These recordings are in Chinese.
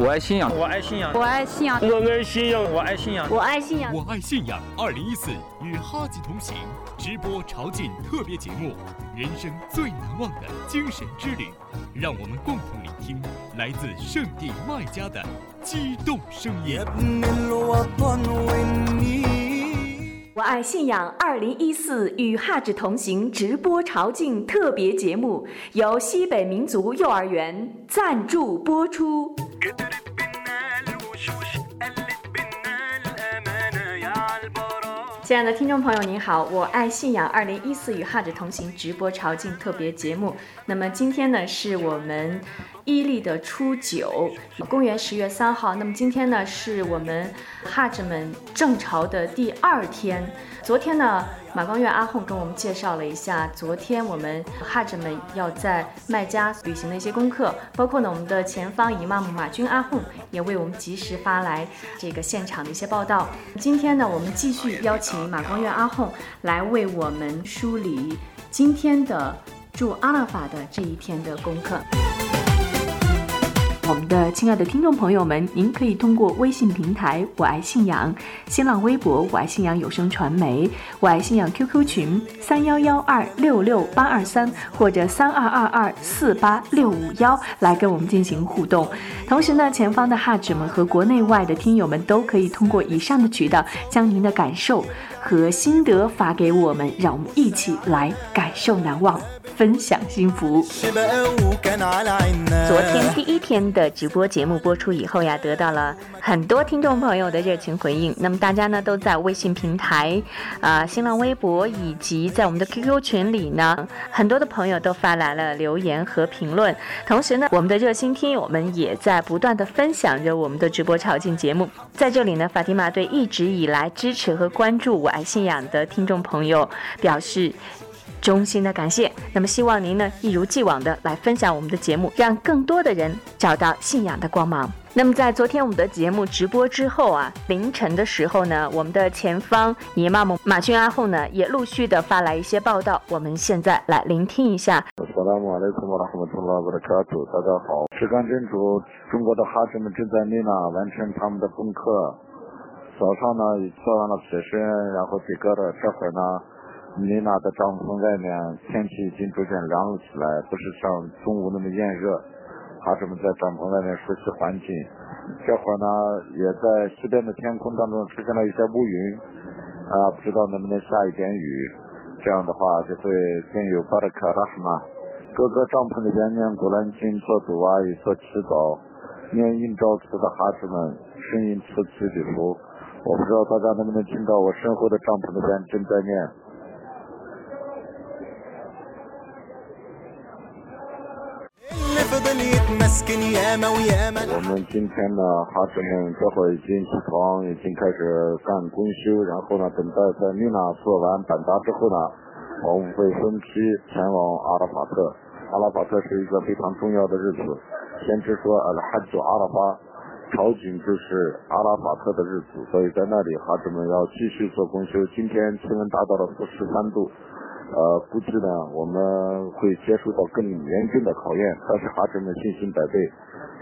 我爱信仰，我爱信仰，我爱信仰，我爱信仰，我爱信仰，我爱信仰，我爱信仰。二零一四与哈吉同行直播朝觐特别节目，人生最难忘的精神之旅，让我们共同聆听来自圣地麦加的激动声音。我爱信仰二零一四与哈吉同行直播朝觐特别节目，由西北民族幼儿园赞助播出。亲爱的听众朋友，您好，我爱信仰二零一四与哈指同行直播朝觐特别节目。那么今天呢，是我们。伊利的初九，公元十月三号。那么今天呢，是我们哈子们正朝的第二天。昨天呢，马光月阿訇跟我们介绍了一下，昨天我们哈子们要在麦加履行的一些功课，包括呢，我们的前方姨妈姆马军阿訇也为我们及时发来这个现场的一些报道。今天呢，我们继续邀请马光月阿訇来为我们梳理今天的祝阿拉法的这一天的功课。我们的亲爱的听众朋友们，您可以通过微信平台“我爱信仰”、新浪微博“我爱信仰有声传媒”、我爱信仰 QQ 群三幺幺二六六八二三或者三二二二四八六五幺来跟我们进行互动。同时呢，前方的哈指们和国内外的听友们都可以通过以上的渠道，将您的感受和心得发给我们，让我们一起来感受难忘。分享幸福。昨天第一天的直播节目播出以后呀，得到了很多听众朋友的热情回应。那么大家呢都在微信平台、啊新浪微博以及在我们的 QQ 群里呢，很多的朋友都发来了留言和评论。同时呢，我们的热心听友们也在不断的分享着我们的直播朝觐节目。在这里呢，法蒂玛对一直以来支持和关注我爱信仰的听众朋友表示。衷心的感谢。那么，希望您呢一如既往的来分享我们的节目，让更多的人找到信仰的光芒。那么，在昨天我们的节目直播之后啊，凌晨的时候呢，我们的前方尼玛姆马军阿后呢也陆续的发来一些报道。我们现在来聆听一下。大家好，时光珍珠，中国的哈士们正在米娜完成他们的功课。早上呢做完了起身，然后几个的这会儿呢。米娜的帐篷外面天气已经逐渐凉了起来，不是像中午那么炎热。哈士们在帐篷外面熟悉环境。这会儿呢，也在西边的天空当中出现了一些乌云，啊，不知道能不能下一点雨。这样的话就会更有巴的克拉什么。各个帐篷里边念古兰经、做主啊，也做祈祷，念印招词的哈士们声音此起彼伏。我不知道大家能不能听到我身后的帐篷里边正在念。我们今天呢，孩子们这会儿已经起床，已经开始干公休，然后呢，等待在米娜做完板搭之后呢，我们会分批前往阿拉法特。阿拉法特是一个非常重要的日子，先知说，阿拉哈阿拉法朝觐就是阿拉法特的日子，所以在那里孩子们要继续做公休。今天气温达到了负十三度。呃，估计呢，我们会接触到更严峻的考验，但是哈士们信心百倍。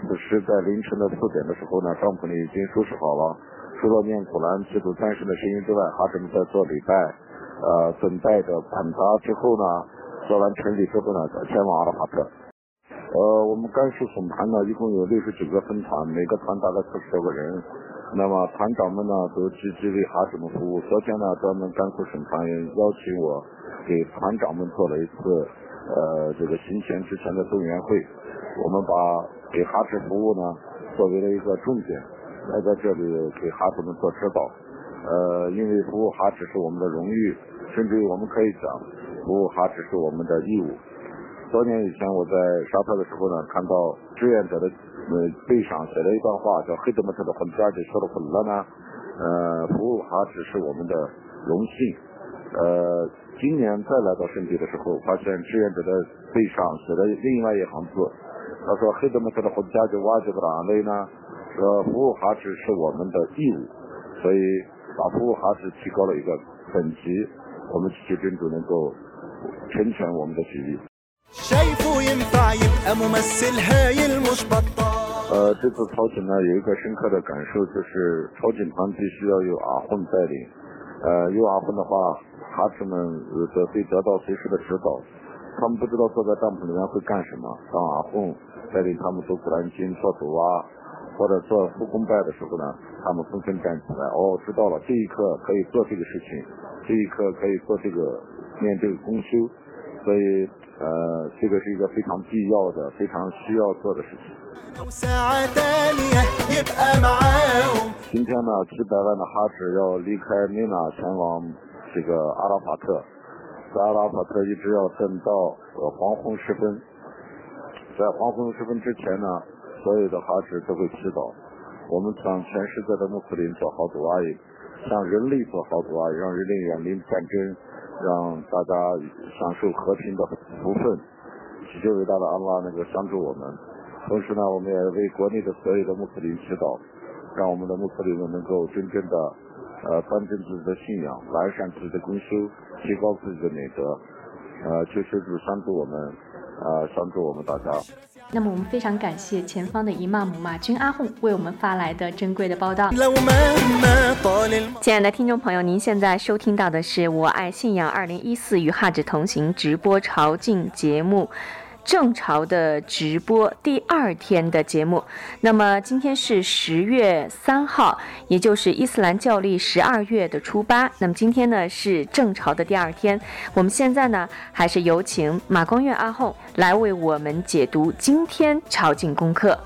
此时在凌晨的四点的时候呢，帐篷里已经收拾好了，除了念古兰祈祷战士的声音之外，哈士们在做礼拜，呃，等待着盘扎之后呢，做完成礼之后呢，再前往阿拉法特。呃，我们甘肃总团呢，一共有六十九个分团，每个团大概四十多个人。那么团长们呢，都积极为哈士们服务。昨天呢，专门甘肃省团员邀请我。给团长们做了一次呃这个行前之前的动员会，我们把给哈士服务呢作为了一个重点，来在这里给哈士们做指导。呃，因为服务哈士是我们的荣誉，甚至于我们可以讲，服务哈士是我们的义务。多年以前我在沙特的时候呢，看到志愿者的呃背上写了一段话，叫黑德莫特的混家就说了混了呢，呃，服务哈只是我们的荣幸，呃。今年再来到圣地的时候，发现志愿者的背上写了另外一行字，他说：“黑德们说的回家就挖这个哪类呢？说服务哈只是我们的义务，所以把服务哈士提高了一个等级，我们祈求真主能够成全我们的旨意。”呃，这次朝觐呢有一个深刻的感受，就是朝觐团必须要有阿訇带领。呃，有阿訇的话，哈子们得会得到随时的指导。他们不知道坐在帐篷里面会干什么，当阿訇带领他们读古兰经、做读啊，或者做复功拜的时候呢，他们纷纷站起来。哦，知道了，这一刻可以做这个事情，这一刻可以做这个念这个功修，所以呃，这个是一个非常必要的、非常需要做的事情。今天呢，几百万的哈子要离开米纳前往这个阿拉法特，在阿拉法特一直要等到呃黄昏时分，在黄昏时分之前呢，所有的哈子都会祈祷。我们向全世界的穆斯林做好多阿姨，向人类做好多阿姨，让人类远离战争，让大家享受和平的福分。祈求伟大的阿拉能够相助我们。同时呢，我们也为国内的所有的穆斯林祈祷，让我们的穆斯林们能够真正的呃端正自己的信仰，完善自己的公修，提高自己的美德，呃，求求主帮助我们，呃，帮助我们大家。那么我们非常感谢前方的姨妈姆马军阿訇为我们发来的珍贵的报道。亲爱的听众朋友，您现在收听到的是《我爱信仰》二零一四与哈指同行直播朝觐节目。正朝的直播第二天的节目，那么今天是十月三号，也就是伊斯兰教历十二月的初八。那么今天呢是正朝的第二天，我们现在呢还是有请马光月阿訇来为我们解读今天朝觐功课。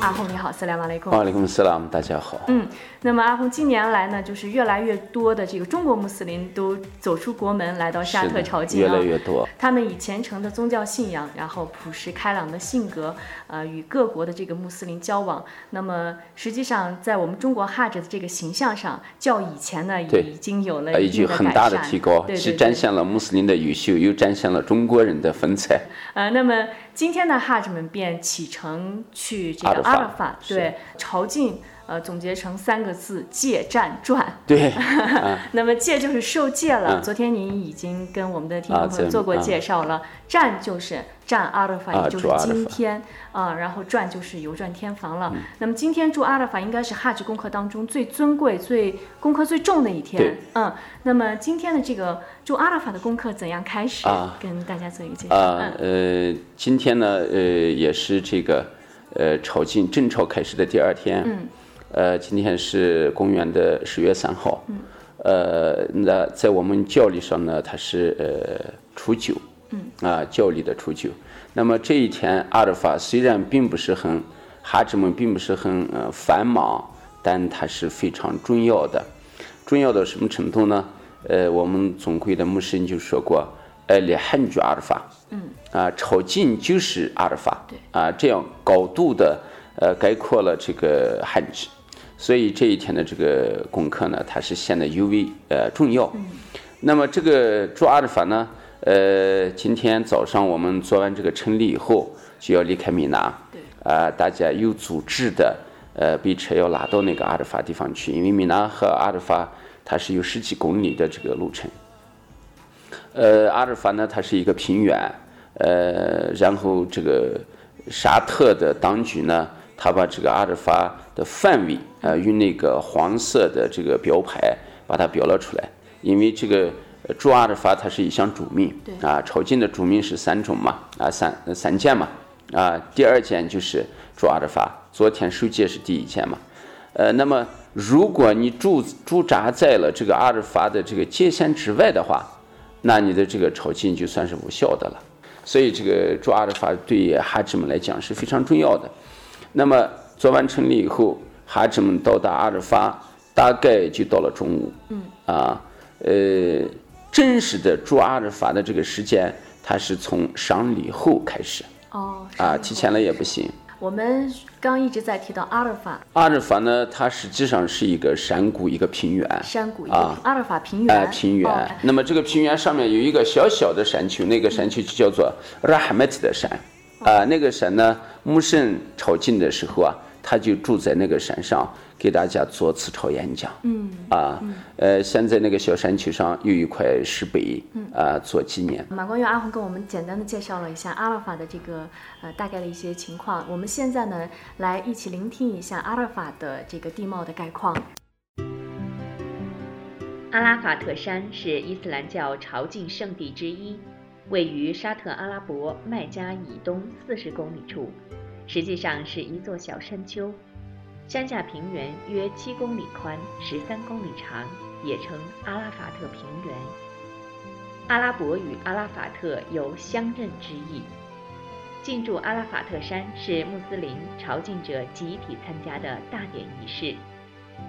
阿訇你好，斯拉马雷贡。瓦雷贡斯拉姆，大家好。嗯，那么阿訇近年来呢，就是越来越多的这个中国穆斯林都走出国门来到沙特朝觐越来越多。他们以虔诚的宗教信仰，然后朴实开朗的性格，呃，与各国的这个穆斯林交往。那么实际上，在我们中国哈着的这个形象上，较以前呢，也已经有了已经很大的提高，是展现了穆斯林的优秀，又展现了中国人的风采。呃，那么今天呢，哈着们便启程去这个阿尔法，对，朝觐。呃，总结成三个字：借、战、传。对。那么借就是受戒了。昨天您已经跟我们的听众朋友做过介绍了。战就是战阿尔法，也就是今天啊。然后转就是游转天房了。那么今天住阿尔法应该是哈吉功课当中最尊贵、最功课最重的一天。嗯。那么今天的这个住阿尔法的功课怎样开始？跟大家做一个介绍。啊，呃，今天呢，呃，也是这个呃朝觐正朝开始的第二天。嗯。呃，今天是公元的十月三号，呃，那在我们教历上呢，它是呃初九，啊，教历的初九。那么这一天阿尔法虽然并不是很哈芝们并不是很呃繁忙，但它是非常重要的。重要到什么程度呢？呃，我们总归的牧师就说过，呃，列汉居阿尔法，嗯，啊，朝觐就是阿尔法，对，啊，这样高度的呃概括了这个汉居。所以这一天的这个功课呢，它是显得尤为呃重要。那么这个做阿尔法呢，呃，今天早上我们做完这个成立以后，就要离开米纳。对。啊，大家有组织的，呃，被车要拉到那个阿尔法地方去，因为米纳和阿尔法它是有十几公里的这个路程。呃，阿尔法呢，它是一个平原，呃，然后这个沙特的当局呢。他把这个阿尔法的范围啊，用那个黄色的这个标牌把它标了出来。因为这个驻阿尔法它是一项主命，啊，朝觐的主命是三种嘛，啊，三三件嘛，啊，第二件就是驻阿尔法。昨天受戒是第一件嘛，呃，那么如果你驻驻扎在了这个阿尔法的这个界限之外的话，那你的这个朝觐就算是无效的了。所以这个驻阿尔法对哈智们来讲是非常重要的。那么做完成立以后，孩子们到达阿尔法，大概就到了中午。嗯。啊，呃，真实的住阿尔法的这个时间，它是从上礼后开始。哦。啊，提前了也不行。我们刚一直在提到阿尔法。阿尔法呢，它实际上是一个山谷，一个平原。山谷。啊。阿尔法平原。哎，平原。那么这个平原上面有一个小小的山丘，那个山丘就叫做拉哈麦特的山。啊，那个山呢，穆圣朝觐的时候啊，他就住在那个山上，给大家做刺潮演讲。嗯啊，呃，现在那个小山丘上有一块石碑，啊，做纪念。马光远阿红跟我们简单的介绍了一下阿拉法的这个呃大概的一些情况。我们现在呢，来一起聆听一下阿拉法的这个地貌的概况。阿拉法特山是伊斯兰教朝觐圣地之一，位于沙特阿拉伯麦加以东四十公里处，实际上是一座小山丘，山下平原约七公里宽，十三公里长，也称阿拉法特平原。阿拉伯与阿拉法特有相认之意。进驻阿拉法特山是穆斯林朝觐者集体参加的大典仪式。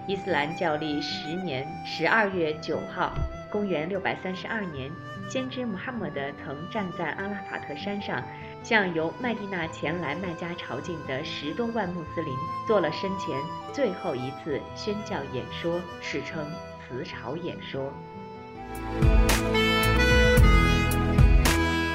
伊斯兰教历十年十二月九号，公元六百三十二年，先知穆罕默德曾站在阿拉法特山上，向由麦地那前来麦加朝觐的十多万穆斯林做了生前最后一次宣教演说，史称辞朝演说。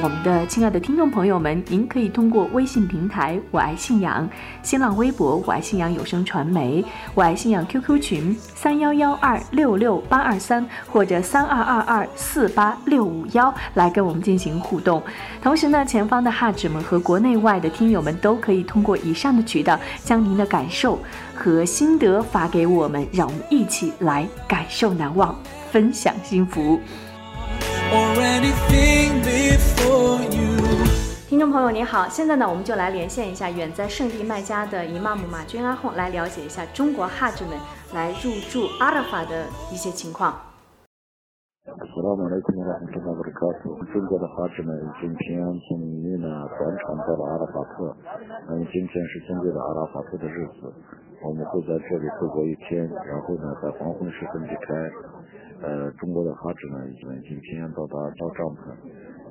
我们的亲爱的听众朋友们，您可以通过微信平台“我爱信仰”、新浪微博“我爱信仰有声传媒”、“我爱信仰 ”QQ 群三幺幺二六六八二三或者三二二二四八六五幺来跟我们进行互动。同时呢，前方的哈指们和国内外的听友们都可以通过以上的渠道，将您的感受和心得发给我们，让我们一起来感受难忘，分享幸福。听众朋友，你好！现在呢，我们就来连线一下远在圣地麦加的姨妈姆马军阿訇，来了解一下中国哈吉们来入住阿拉法的一些情况。斯拉姆雷库拉姆布里卡图，中国的哈吉们已经平安从米纳转场到了阿拉法特。那么，今天是尊贵的阿拉法特的日子，我们会在这里度过一天，然后呢，在黄昏时分离开。呃，中国的哈子呢，已经已经平安到达到帐篷，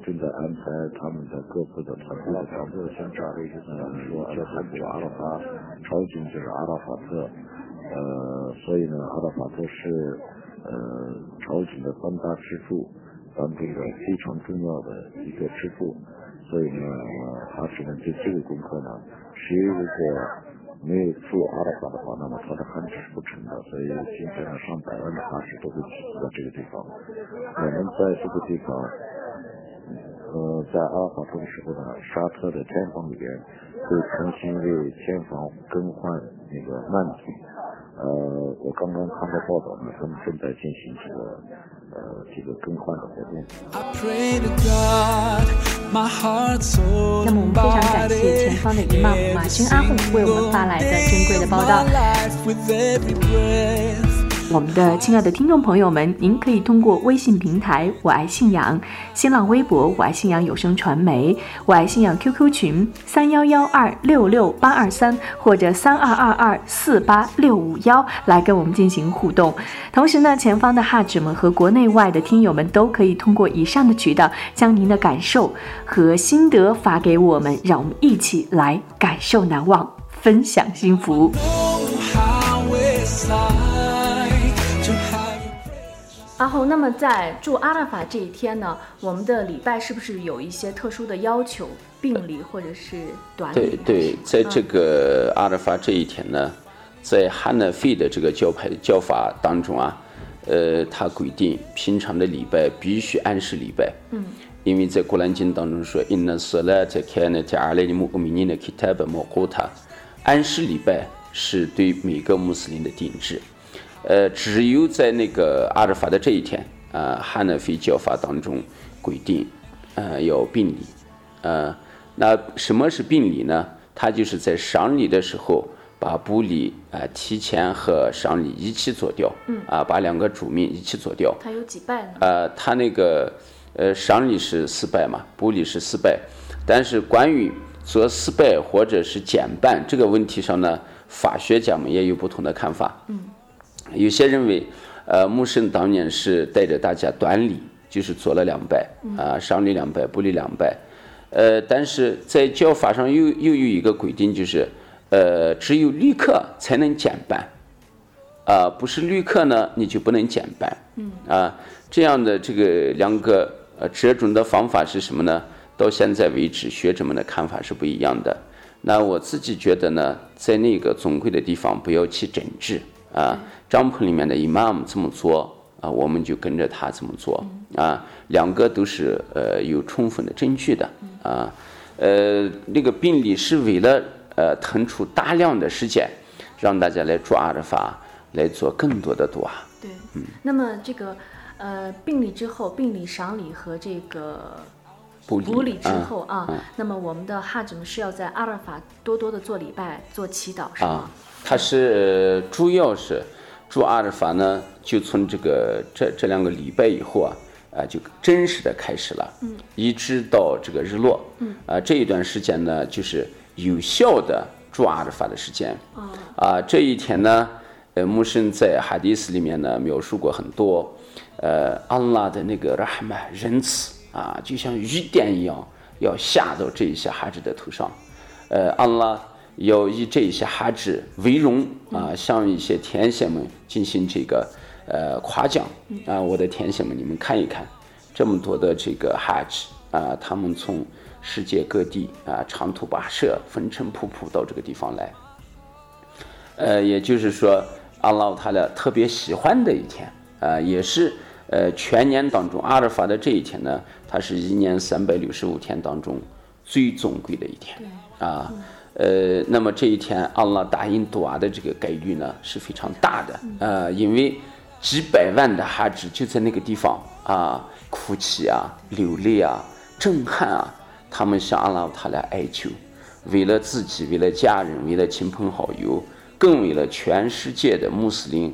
正在安排他们的各自的团队的团队先查了一个呢，说叫他叫阿拉法，朝觐就是阿拉法特，呃，所以呢，阿拉法特是呃朝觐的三大支柱当中的非常重要的一个支柱，所以呢，哈子们对这个功课呢，谁如果。没有住阿拉法的话，那么它的汉值是不成的，所以基本上，上百万的大师都会聚集在这个地方。我们在这个地方，呃，在阿拉法特的时候呢，沙特的天房里边会重新为天房更换那个幔体。呃，我刚刚看到报道呢，他们正在进行这个呃这个更换的活动。那么我们非常感谢前方的姨妈马军阿訇为我们发来的珍贵的报道。我们的亲爱的听众朋友们，您可以通过微信平台“我爱信仰”、新浪微博“我爱信仰有声传媒”、“我爱信仰 ”QQ 群三幺幺二六六八二三或者三二二二四八六五幺来跟我们进行互动。同时呢，前方的哈指们和国内外的听友们都可以通过以上的渠道，将您的感受和心得发给我们，让我们一起来感受难忘，分享幸福。然后，那么在住阿拉法这一天呢，我们的礼拜是不是有一些特殊的要求，病礼或者是短礼？对对，在这个阿拉法这一天呢，在哈纳费的这个教派教法当中啊，呃，他规定平常的礼拜必须按时礼拜。嗯。因为在古兰经当中说，inna salata kanat alal mu'minina kitaban mawquta，按时礼拜是对每个穆斯林的定制。呃，只有在那个阿尔法的这一天，啊，汉纳菲教法当中规定，呃，要病礼，呃，那什么是病礼呢？他就是在赏礼的时候，把布礼啊提前和赏礼一起做掉，嗯，啊，把两个主命一起做掉。他有几拜呢？呃，他那个呃赏礼是四拜嘛，布礼是四拜，但是关于做四拜或者是减半这个问题上呢，法学家们也有不同的看法，嗯。有些认为，呃，穆圣当年是带着大家短礼，就是做了两拜，啊，上礼两拜，不礼两拜，呃，但是在教法上又又有一个规定，就是，呃，只有旅客才能减半，啊，不是旅客呢，你就不能减半，啊，这样的这个两个呃折中的方法是什么呢？到现在为止，学者们的看法是不一样的。那我自己觉得呢，在那个尊贵的地方不要去整治啊，帐篷里面的 imam 这么做啊，我们就跟着他这么做啊，两个都是呃有充分的证据的啊，呃，那个病例是为了呃腾出大量的时间，让大家来做阿尔法，来做更多的读啊。对，嗯，那么这个呃病例之后，病例赏礼和这个。补礼之后啊，那么我们的哈什们是要在阿尔法多多的做礼拜、做祈祷，是吗？他是主要是住阿尔法呢，就从这个这这两个礼拜以后啊，啊就真实的开始了，嗯，一直到这个日落，嗯，啊这一段时间呢，就是有效的住阿尔法的时间，啊，啊这一天呢，呃，穆圣在哈迪斯里面呢描述过很多，呃，安拉的那个拉曼仁慈。啊，就像雨点一样，要下到这一些哈子的头上。呃，安拉要以这一些哈子为荣啊，向一些天仙们进行这个呃夸奖啊。我的天仙们，你们看一看，这么多的这个哈子啊，他们从世界各地啊长途跋涉、风尘仆仆到这个地方来。呃，也就是说，阿拉他俩特别喜欢的一天啊，也是。呃，全年当中，阿尔法的这一天呢，它是一年三百六十五天当中最尊贵的一天啊。呃，那么这一天，阿拉答应杜阿的这个概率呢是非常大的呃，因为几百万的哈子就在那个地方啊，哭泣啊，流泪啊，震撼啊，他们向阿拉他来哀求，为了自己，为了家人，为了亲朋好友，更为了全世界的穆斯林，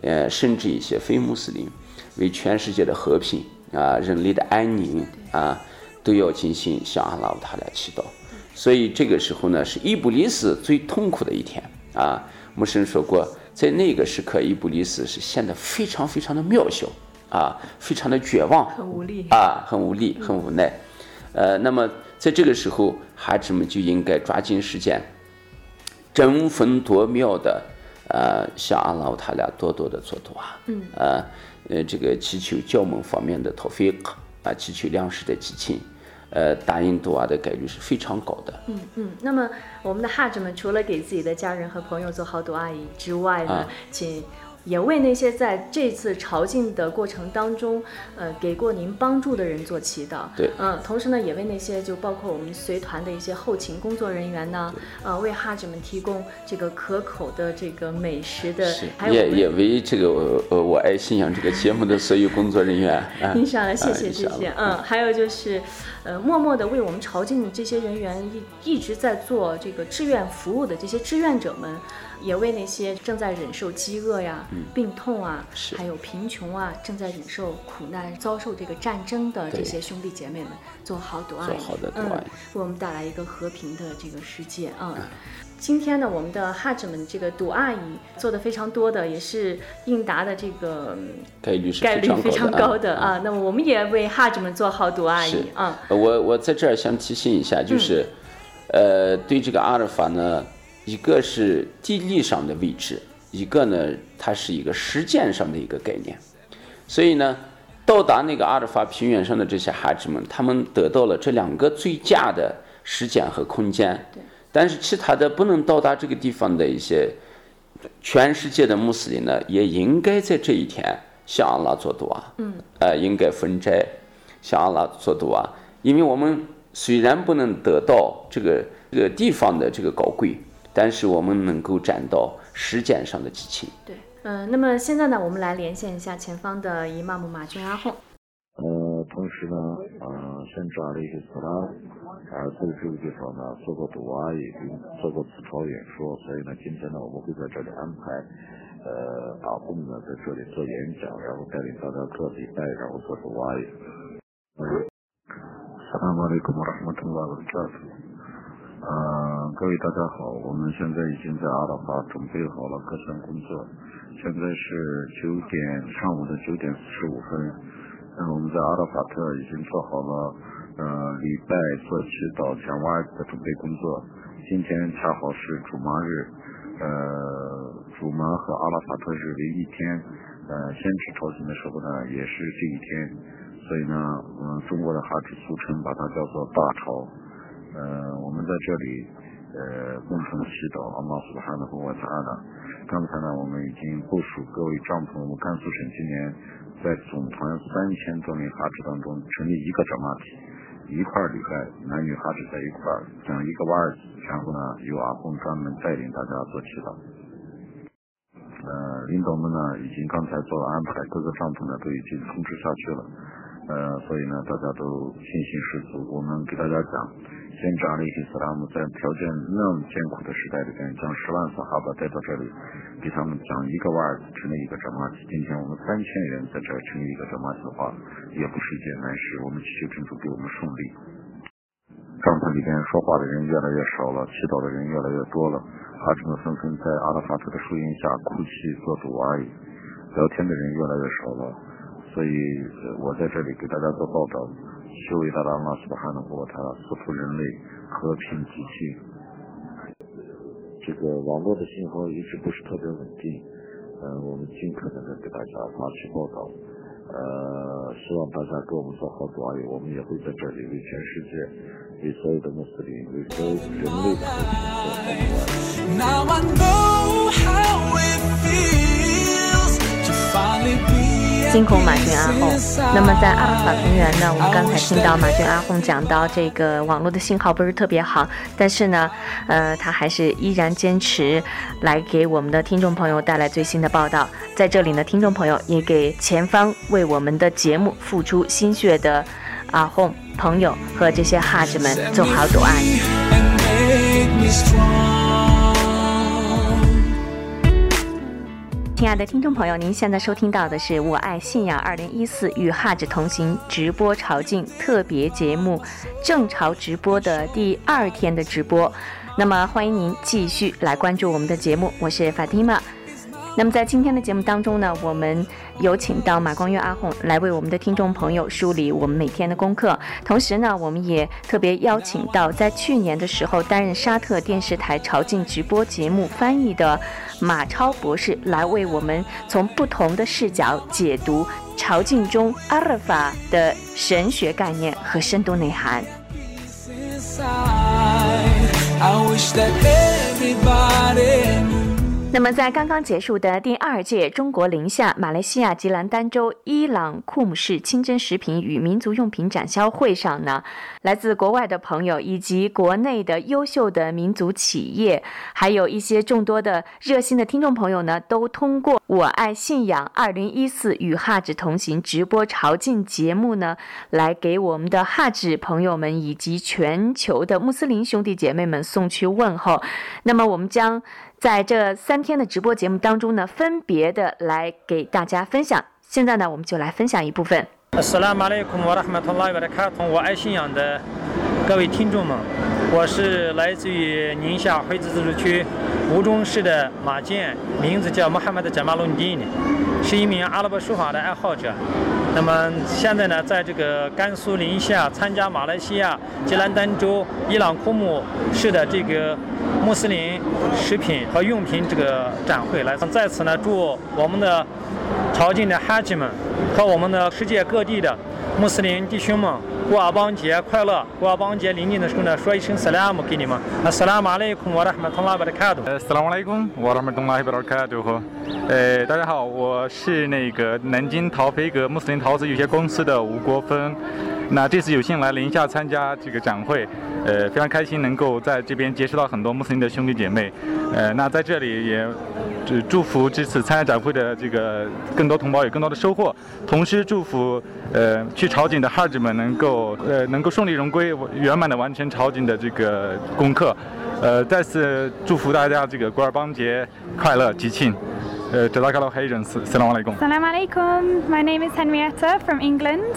呃，甚至一些非穆斯林。为全世界的和平啊，人类的安宁啊，都要进行向阿拉乌塔来祈祷。所以这个时候呢，是伊布里斯最痛苦的一天啊。牧师说过，在那个时刻，伊布里斯是显得非常非常的渺小啊，非常的绝望，很无力啊，很无力，很无奈。呃，那么在这个时候，孩子们就应该抓紧时间，争分夺秒的呃，向阿拉乌塔俩多多的做多啊，嗯啊。呃，这个祈求教门方面的托菲克啊，祈求粮食的激情，呃，打印度啊的概率是非常高的。嗯嗯，那么我们的哈子们除了给自己的家人和朋友做好杜阿姨之外呢，请。也为那些在这次朝觐的过程当中，呃，给过您帮助的人做祈祷。对，嗯，同时呢，也为那些就包括我们随团的一些后勤工作人员呢，呃，为哈子们提供这个可口的这个美食的，还有也也为这个呃我爱信仰这个节目的所有工作人员。您上了，谢谢谢谢。嗯，还有就是，呃，默默的为我们朝觐这些人员一一直在做这个志愿服务的这些志愿者们。也为那些正在忍受饥饿呀、病痛啊，还有贫穷啊，正在忍受苦难、遭受这个战争的这些兄弟姐妹们做好多爱，嗯，为我们带来一个和平的这个世界啊。今天呢，我们的哈子们这个赌阿姨做的非常多的，也是应答的这个概率是概率非常高的啊。那么我们也为哈子们做好赌阿姨啊。我我在这儿想提醒一下，就是，呃，对这个阿尔法呢。一个是地理上的位置，一个呢，它是一个时间上的一个概念。所以呢，到达那个阿尔法平原上的这些孩子们，他们得到了这两个最佳的时间和空间。但是其他的不能到达这个地方的一些全世界的穆斯林呢，也应该在这一天向阿拉做多啊。嗯。呃，应该分斋向阿拉做多啊，因为我们虽然不能得到这个这个地方的这个高贵。但是我们能够站到时间上的激情。对，嗯，那么现在呢，我们来连线一下前方的伊玛目马军阿訇。呃，同时呢，呃，先抓了一些资料，呃，在这个地方呢做过读啊，也做过自嘲演说，所以呢，今天呢，我们会在这里安排，呃，阿贡呢在这里做演讲，然后带领大家做礼拜，然后做读啊。嗯。呃，各位大家好，我们现在已经在阿拉法准备好了各项工作。现在是九点，上午的九点四十五分。然后我们在阿拉法特已经做好了呃礼拜做祈祷讲瓦的准备工作。今天恰好是主麻日，呃，主麻和阿拉法特是为一天。呃，先知朝觐的时候呢，也是这一天。所以呢，嗯，中国的哈指俗称把它叫做大朝。呃，我们在这里呃共同祈祷阿拉斯哈的和我塔的。刚才呢，我们已经部署各位帐篷，我们甘肃省今年在总团三千多名哈指当中成立一个转马体。一块礼拜，男女哈指在一块儿讲一个儿，然后呢，由阿訇专门带领大家做祈祷。呃，领导们呢，已经刚才做了安排，各个帐篷呢都已经通知下去了。呃，所以呢，大家都信心十足。我们给大家讲。先知阿里希斯拉姆在条件那么艰苦的时代里边，将十万萨哈巴带到这里，给他们讲一个瓦尔成立一个转马体。今天我们三千人在这成立一个转马体的话，也不是一件难事。我们祈求真主给我们胜利。帐篷里边说话的人越来越少了，祈祷的人越来越多了。哈什们纷纷在阿拉法特的树荫下哭泣做主而已，聊天的人越来越少了。所以我在这里给大家做报道。修为大的阿斯巴汗的国，他赐福人类和平吉庆。这个网络的信号一直不是特别稳定，呃，我们尽可能的给大家发去报道，呃，希望大家给我们做好主意，我们也会在这里为全世界、为所有的穆斯林、为所有人类的和平做辛苦马俊阿红。那么在阿拉法平原呢，我们刚才听到马俊阿红讲到这个网络的信号不是特别好，但是呢，呃，他还是依然坚持来给我们的听众朋友带来最新的报道。在这里呢，听众朋友也给前方为我们的节目付出心血的阿红朋友和这些哈子们做好多爱。亲爱的听众朋友，您现在收听到的是《我爱信仰二零一四与哈指同行》直播朝觐特别节目正朝直播的第二天的直播。那么，欢迎您继续来关注我们的节目，我是 Fatima。那么在今天的节目当中呢，我们有请到马光月阿红来为我们的听众朋友梳理我们每天的功课。同时呢，我们也特别邀请到在去年的时候担任沙特电视台朝觐直播节目翻译的马超博士，来为我们从不同的视角解读朝觐中阿尔法的神学概念和深度内涵。那么，在刚刚结束的第二届中国宁夏马来西亚吉兰丹州伊朗库姆市清真食品与民族用品展销会上呢，来自国外的朋友以及国内的优秀的民族企业，还有一些众多的热心的听众朋友呢，都通过“我爱信仰”二零一四与哈指同行直播朝觐节目呢，来给我们的哈指朋友们以及全球的穆斯林兄弟姐妹们送去问候。那么，我们将。在这三天的直播节目当中呢，分别的来给大家分享。现在呢，我们就来分享一部分。我爱信仰的各位听众们，我是来自于宁夏回族自治区吴忠市的马健，名字叫穆罕默德·贾马隆迪，是一名阿拉伯书法的爱好者。那么现在呢，在这个甘肃临夏参加马来西亚吉兰丹州伊朗库木市的这个穆斯林食品和用品这个展会来，在此呢，祝我们的朝觐的哈吉们和我们的世界各地的穆斯林弟兄们过阿邦节快乐！过阿邦节临近的时候呢，说一声 salam 给你们。Assalamu alaikum wa rahmatullahi wa barakatuh。Assalamu alaikum wa rahmatullahi wa barakatuh。呃，大家好，我是那个南京陶飞阁穆斯林陶瓷有限公司的吴国峰。那这次有幸来宁夏参加这个展会，呃，非常开心能够在这边结识到很多穆斯林的兄弟姐妹。呃，那在这里也祝祝福这次参加展会的这个更多同胞有更多的收获，同时祝福呃去朝觐的哈子们能够呃能够顺利荣归，圆满的完成朝觐的这个功课。呃，再次祝福大家这个古尔邦节快乐吉庆。Uh, Assalamu alaikum. Assalamu alaikum. My name is Henrietta from England.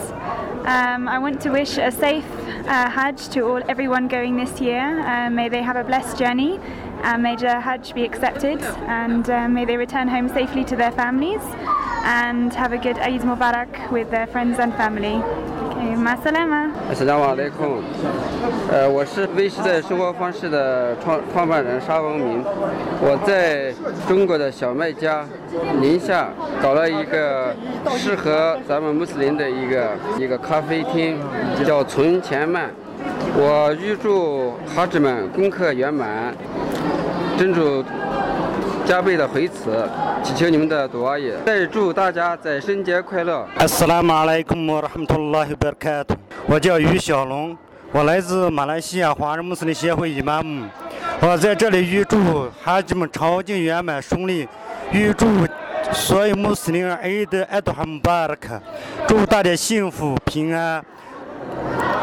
Um, I want to wish a safe uh, Hajj to all, everyone going this year. Uh, may they have a blessed journey. Uh, may the Hajj be accepted and uh, may they return home safely to their families and have a good Eid Mubarak with their friends and family. Okay, Ma salama. Assalamu alaikum。呃，我是微时代生活方式的创创办人沙文明。我在中国的小麦家宁夏搞了一个适合咱们穆斯林的一个一个咖啡厅，叫存钱曼。我预祝哈子们功课圆满，真主加倍的回赐，祈求你们的多阿也。再祝大家在生节快乐。Assalamu alaikum wa rahmatullahi wa barakatuh。我叫于小龙，我来自马来西亚华人穆斯林协会伊玛目。我在这里预祝哈吉们朝觐圆满顺利，预祝所有穆斯林艾德艾多哈巴尔克，祝大家幸福平安。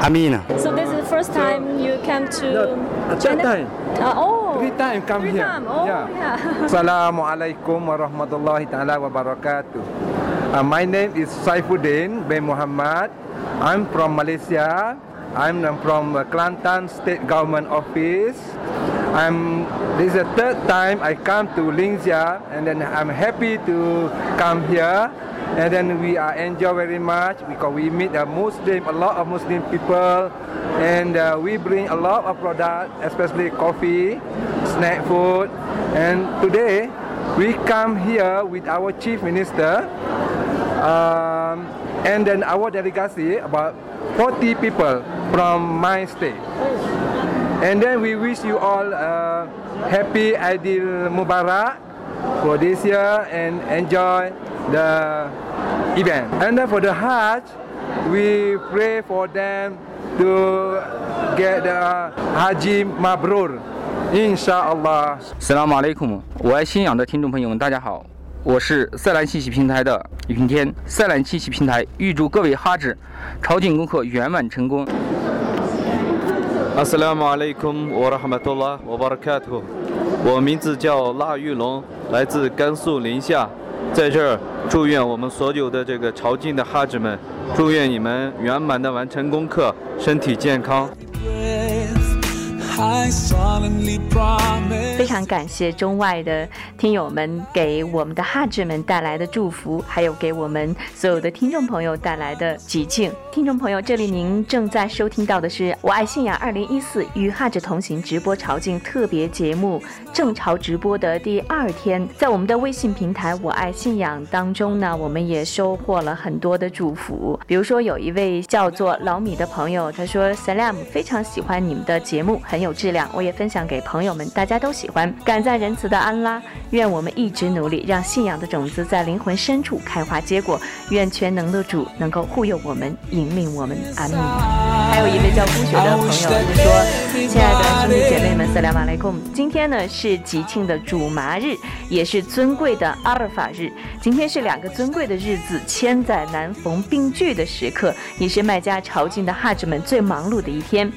Amina. So this is the first time you came to no, at time. Uh, oh. Three time come Three here. Time. Oh, yeah. yeah. Assalamualaikum warahmatullahi taala wabarakatuh. Uh, my name is Saifuddin bin Muhammad. I'm from Malaysia. I'm from uh, Kelantan State Government Office. I'm this is the third time I come to Lingxia, and then I'm happy to come here and then we are enjoy very much because we meet a Muslim a lot of Muslim people. And uh, we bring a lot of product especially coffee snack food. And today we come here with our chief minister um, and then our delegation about 40 people from my state. And then we wish you all a happy Aidil Mubarak for this year and enjoy the event. And then for the Hajj, we pray for them to get the Haji Mabrur. Inshallah. Assalamu alaikum，我爱信仰的听众朋友们，大家好，我是赛兰信息平台的云天。赛兰信息平台预祝各位哈子朝觐功课圆满成功。Assalamu alaikum wa rahmatullah wa barakatuh。我名字叫腊玉龙，来自甘肃临夏，在这儿祝愿我们所有的这个朝觐的哈子们，祝愿你们圆满的完成功课，身体健康。非常感谢中外的听友们给我们的哈智们带来的祝福，还有给我们所有的听众朋友带来的喜庆。听众朋友，这里您正在收听到的是《我爱信仰2014与哈智同行》直播朝觐特别节目正朝直播的第二天，在我们的微信平台“我爱信仰”当中呢，我们也收获了很多的祝福。比如说，有一位叫做老米的朋友，他说：“Salam，非常喜欢你们的节目，很有质量，我也分享给朋友们，大家都喜欢。感赞仁慈的安拉，愿我们一直努力，让信仰的种子在灵魂深处开花结果。愿全能的主能够护佑我们，引领我们。阿弥。还有一位叫孤雪的朋友，就说：“亲爱的兄弟姐妹们，斯拉马雷贡，今天呢是吉庆的主麻日，也是尊贵的阿尔法日。今天是两个尊贵的日子，千载难逢并聚的时刻，也是麦加朝觐的哈子们最忙碌的一天。”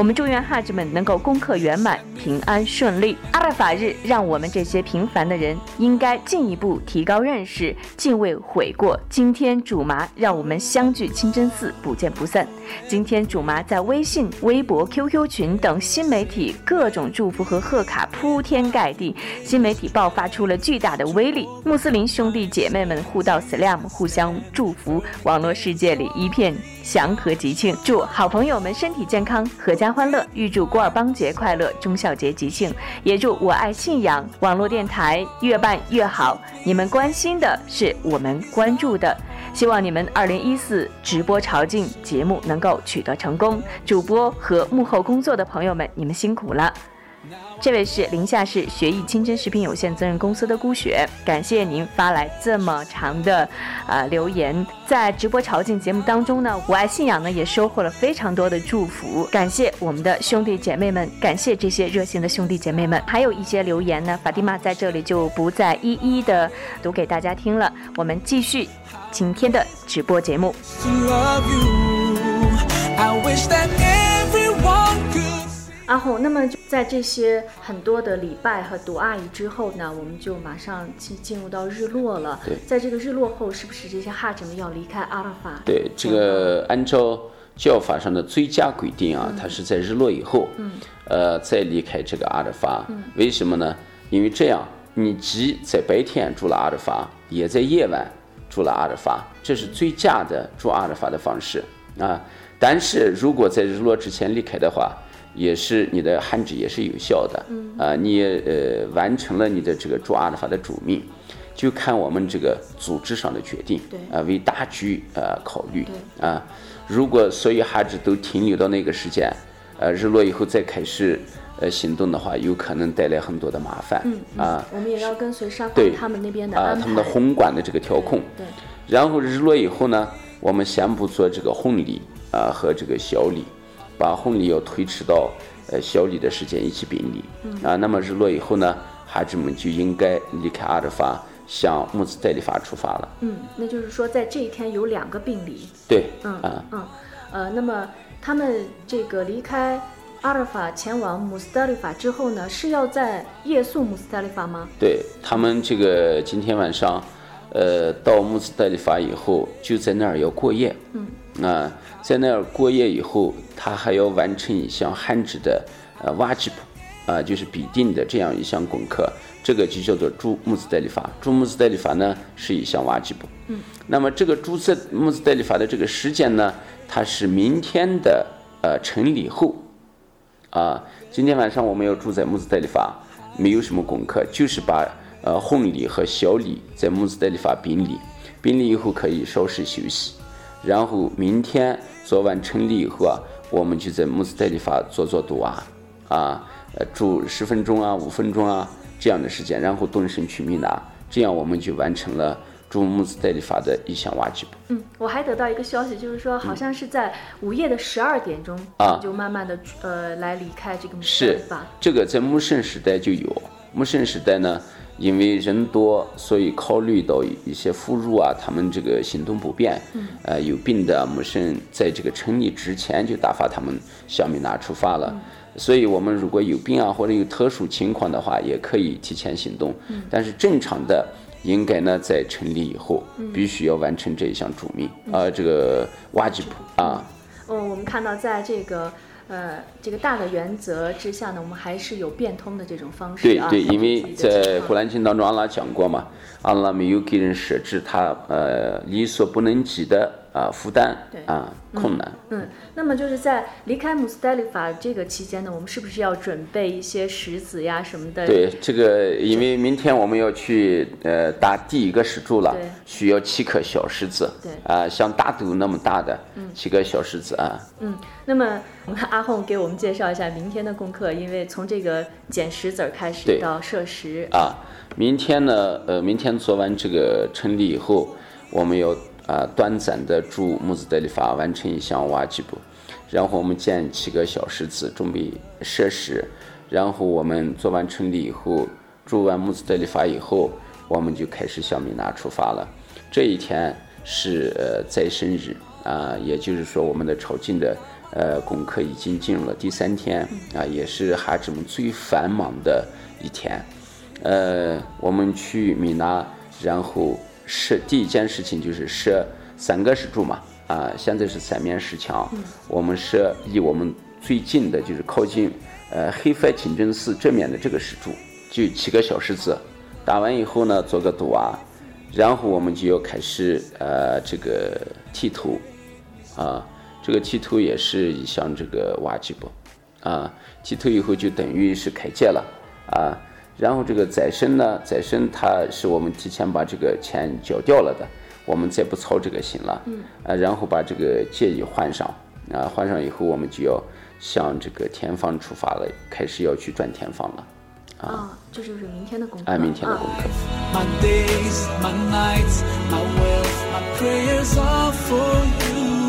我们祝愿哈吉们能够功课圆满、平安顺利。阿拉法日，让我们这些平凡的人应该进一步提高认识，敬畏悔过。今天主麻，让我们相聚清真寺，不见不散。今天主麻在微信、微博、QQ 群等新媒体各种祝福和贺卡铺天盖地，新媒体爆发出了巨大的威力。穆斯林兄弟姐妹们互道 salam，互相祝福，网络世界里一片祥和吉庆。祝好朋友们身体健康，阖家欢乐。预祝古尔邦节快乐，忠孝节吉庆。也祝我爱信仰网络电台越办越好。你们关心的是我们关注的。希望你们二零一四直播朝觐节目能够取得成功。主播和幕后工作的朋友们，你们辛苦了。这位是宁夏市学艺清真食品有限责任公司的孤雪，感谢您发来这么长的呃留言。在直播朝觐节目当中呢，我爱信仰呢也收获了非常多的祝福，感谢我们的兄弟姐妹们，感谢这些热心的兄弟姐妹们。还有一些留言呢，法蒂玛在这里就不再一一的读给大家听了。我们继续今天的直播节目。I wish that 阿红，那么在这些很多的礼拜和读阿姨之后呢，我们就马上进进入到日落了。对，在这个日落后，是不是这些哈什们要离开阿拉法？对，这个按照教法上的最佳规定啊，它是在日落以后，嗯，呃，再离开这个阿拉法。嗯，为什么呢？因为这样，你既在白天住了阿拉法，也在夜晚住了阿拉法，这是最佳的住阿拉法的方式啊。但是如果在日落之前离开的话，也是你的汉制也是有效的。嗯啊，你也呃完成了你的这个主阿尔法的主命，就看我们这个组织上的决定。对啊，为大局呃考虑对。啊，如果所有汉制都停留到那个时间，呃，日落以后再开始呃行动的话，有可能带来很多的麻烦。嗯嗯啊，我们也要跟随沙对他们那边的啊。他们的宏观的这个调控。对，然后日落以后呢，我们先不做这个婚礼啊和这个小礼，把婚礼要推迟到呃小礼的时间一起并礼。嗯啊，那么日落以后呢，孩子们就应该离开阿尔法，向穆斯代里法出发了。嗯，那就是说在这一天有两个病理。对，嗯啊，嗯，呃，那么他们这个离开阿尔法前往穆斯代里法之后呢，是要在夜宿穆斯代里法吗？对他们这个今天晚上，呃，到穆斯代里法以后，就在那儿要过夜。嗯。啊，在那儿过夜以后，他还要完成一项汉字的呃挖吉布，啊，就是必定的这样一项功课，这个就叫做住木子代理法。住木子代理法呢是一项挖吉布。嗯。那么这个住在木子代理法的这个时间呢，它是明天的呃晨礼后。啊，今天晚上我们要住在木子代理法，没有什么功课，就是把呃婚礼和小礼在木子代理法宾礼，宾礼以后可以稍事休息，然后明天做完成立以后啊，我们就在穆斯代里法做做读啊，啊，呃住十分钟啊、五分钟啊这样的时间，然后动身去米拿，这样我们就完成了住穆斯代里法的一项瓦吉布。嗯，我还得到一个消息，就是说好像是在午夜的十二点钟啊就慢慢的呃来离开这个穆斯德是里法。这个在穆圣时代就有，穆圣时代呢，因为人多，所以考虑到一些妇孺啊，他们这个行动不便，嗯呃，有病的穆圣在这个成立之前就打发他们向米拿出发了。嗯所以，我们如果有病啊，或者有特殊情况的话，也可以提前行动。嗯但是正常的，应该呢在成立以后，嗯必须要完成这一项主命，嗯呃，这个挖吉普啊。嗯，我们看到在这个呃这个大的原则之下呢，我们还是有变通的这种方式啊。对对，因为在古兰经当中，阿拉讲过嘛，阿拉没有给人设置他呃力所不能及的啊、负担对。啊困难。嗯，那么就是在离开穆斯德里法这个期间呢，我们是不是要准备一些石子呀什么的？对这个，因为明天我们要去呃打第一个石柱了对，需要七颗小石子，对。啊、像大豆那么大的嗯。七颗小石子啊。嗯，那么我们阿红给我们介绍一下明天的功课，因为从这个捡石子儿开始对。到设石。啊，明天呢，呃，明天做完这个成立以后，我们要啊、短暂的住穆兹德里法完成一项瓦吉布，然后我们建七个小石子准备设施，然后我们做完成立以后，住完穆兹德里法以后，我们就开始向米纳出发了。这一天是呃再生日啊、也就是说我们的朝觐的呃功课已经进入了第三天啊、也是孩子们最繁忙的一天。呃，我们去米纳，然后设第一件事情就是设三个石柱嘛，啊，现在是三面石墙，我们设离我们最近的就是靠近呃黑佛清真寺正面的这个石柱，就七个小石子，打完以后呢，做个赌啊，然后我们就要开始呃这个剃头，啊，这个剃头也是一项这个挖吉布，啊，剃头以后就等于是开戒了，啊。然后这个再生呢，再生它是我们提前把这个钱交掉了的，我们再不操这个心了，嗯啊，然后把这个戒衣换上，啊，换上以后我们就要向这个天方出发了，开始要去转天方了，啊，这就是明天的功课。哎，明天的啊功课。My days, my nights, my wealth, my prayers are for you.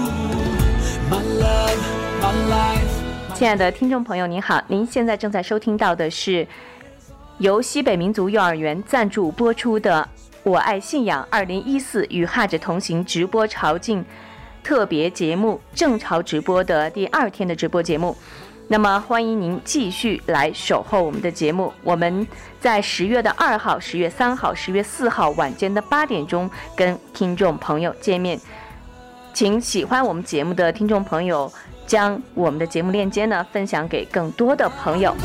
My love, my life. 亲爱的听众朋友，您好，您现在正在收听到的是由西北民族幼儿园赞助播出的《我爱信仰》二零一四与哈着同行直播朝觐特别节目正朝直播的第二天的直播节目。那么，欢迎您继续来守候我们的节目。我们在十月的二号、十月三号、十月四号晚间的八点钟跟听众朋友见面。请喜欢我们节目的听众朋友，将我们的节目链接呢分享给更多的朋友。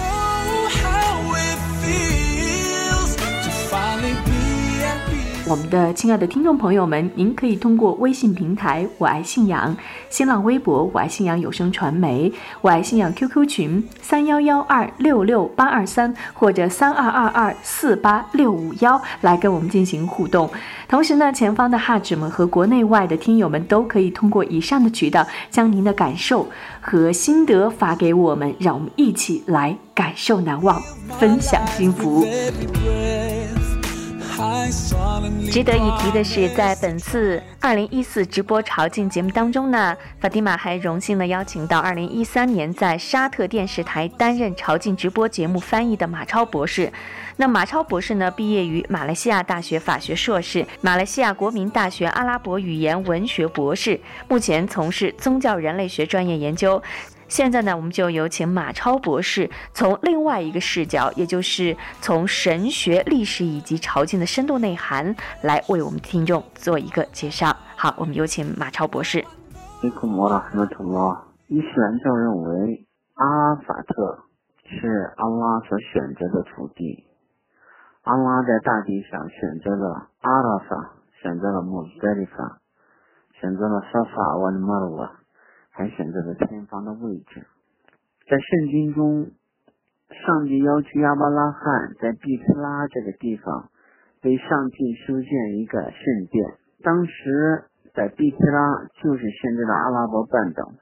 我们的亲爱的听众朋友们，您可以通过微信平台“我爱信仰”、新浪微博“我爱信仰有声传媒”、“我爱信仰 ”QQ 群三幺幺二六六八二三或者三二二二四八六五幺来跟我们进行互动。同时呢，前方的哈指们和国内外的听友们都可以通过以上的渠道，将您的感受和心得发给我们，让我们一起来感受难忘，分享幸福。值得一提的是，在本次2014直播朝觐节目当中呢，法蒂玛还荣幸的邀请到2013年在沙特电视台担任朝觐直播节目翻译的马超博士。那马超博士呢，毕业于马来西亚大学法学硕士、马来西亚国民大学阿拉伯语言文学博士，目前从事宗教人类学专业研究。现在呢，我们就有请马超博士从另外一个视角，也就是从神学、历史以及朝觐的深度内涵，来为我们听众做一个介绍。好，我们有请马超博士。伊库摩拉什图？伊斯兰教认为阿拉法特是阿拉所选择的土地，阿拉在大地上选择了阿拉法，选择了穆斯德里法，选择了沙法瓦的马鲁瓦。还选择了偏方的位置，在圣经中，上帝要求亚伯拉罕在毕斯拉这个地方为上帝修建一个圣殿。当时在毕斯拉就是现在的阿拉伯半岛，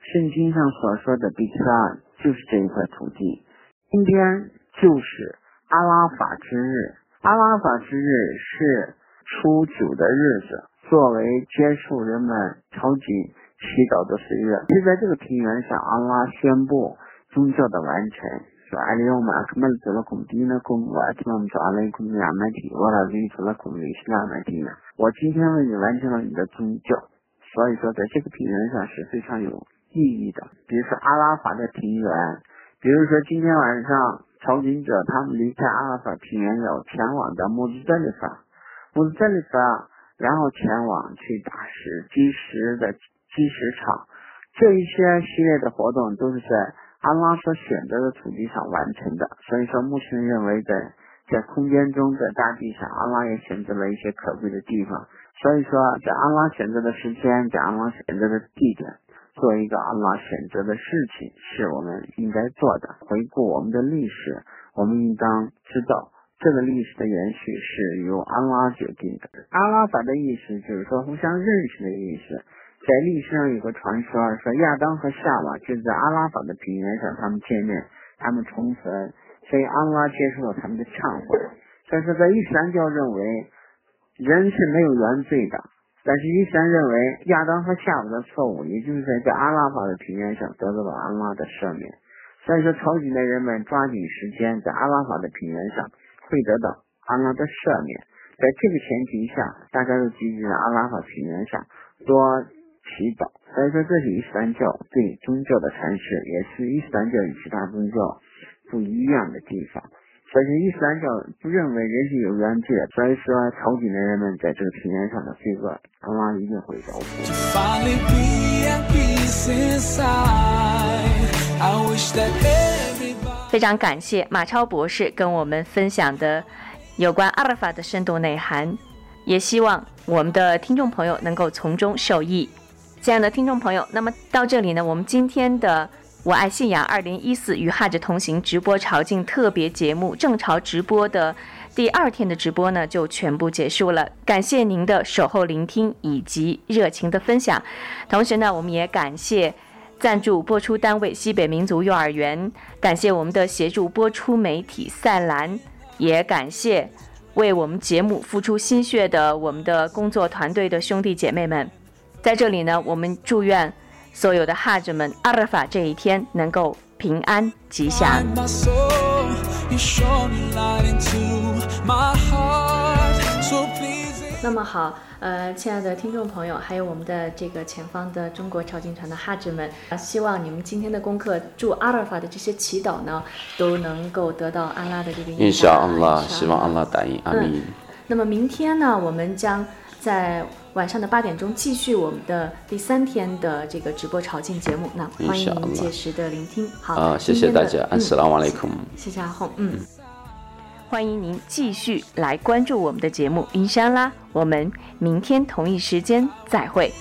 圣经上所说的毕斯拉就是这一块土地。今天就是阿拉法之日，阿拉法之日是初九的日子，作为接受人们朝觐。祈祷的岁月，就在这个平原上，阿拉宣布宗教的完成，说阿里奥马克曼做了孔蒂呢，孔瓦提曼做阿莱孔亚麦提，我拉维做了孔维西亚麦提呢。我今天为你完成了你的宗教，所以说在这个平原上是非常有意义的。比如说阿拉法的平原，比如说今天晚上朝觐者他们离开阿拉法平原要前往的穆斯德里法，穆斯德里法，然后前往去打石基石的。基石场，这一些系列的活动都是在阿拉所选择的土地上完成的。所以说，目前认为在在空间中，在大地上，阿拉也选择了一些可贵的地方。所以说，在阿拉选择的时间，在阿拉选择的地点，做一个阿拉选择的事情，是我们应该做的。回顾我们的历史，我们应当知道，这个历史的延续是由阿拉决定的。阿拉法的意思就是说互相认识的意思。在历史上有个传说，说亚当和夏娃就在阿拉法的平原上，他们见面，他们重逢，所以阿拉接受了他们的忏悔。所以说，在伊斯兰教认为人是没有原罪的，但是伊斯兰认为亚当和夏娃的错误，也就是在在阿拉法的平原上得到了阿拉的赦免。所以说，朝觐的人们抓紧时间在阿拉法的平原上会得到阿拉的赦免。在这个前提下，大家都聚集在阿拉法平原上多。祈祷，所以说这是伊斯兰教对宗教的阐释，也是伊斯兰教与其他宗教不一样的地方。所以伊斯兰教不认为人是有原罪，所以说朝觐的人们在这个平原上的罪恶，阿拉一定会饶恕。非常感谢马超博士跟我们分享的有关阿尔法的深度内涵，也希望我们的听众朋友能够从中受益。亲爱的听众朋友，那么到这里呢，我们今天的“我爱信仰”二零一四与哈着同行直播朝觐特别节目正朝直播的第二天的直播呢，就全部结束了。感谢您的守候聆听以及热情的分享，同时呢，我们也感谢赞助播出单位西北民族幼儿园，感谢我们的协助播出媒体赛兰，也感谢为我们节目付出心血的我们的工作团队的兄弟姐妹们。在这里呢，我们祝愿所有的哈子们阿尔法这一天能够平安吉祥。那么好，呃，亲爱的听众朋友，还有我们的这个前方的中国朝觐团的哈子们，啊希望你们今天的功课，祝阿尔法的这些祈祷呢，都能够得到安拉的这个应许。阿拉，希望阿拉答应，阿弥。那么明天呢，我们将。在晚上的八点钟继续我们的第三天的这个直播朝觐节目，那欢迎您届时的聆听。好，谢谢大家，安斯拉瓦雷库姆。谢谢阿红，嗯。欢迎您继续来关注我们的节目，云山啦。我们明天同一时间再会。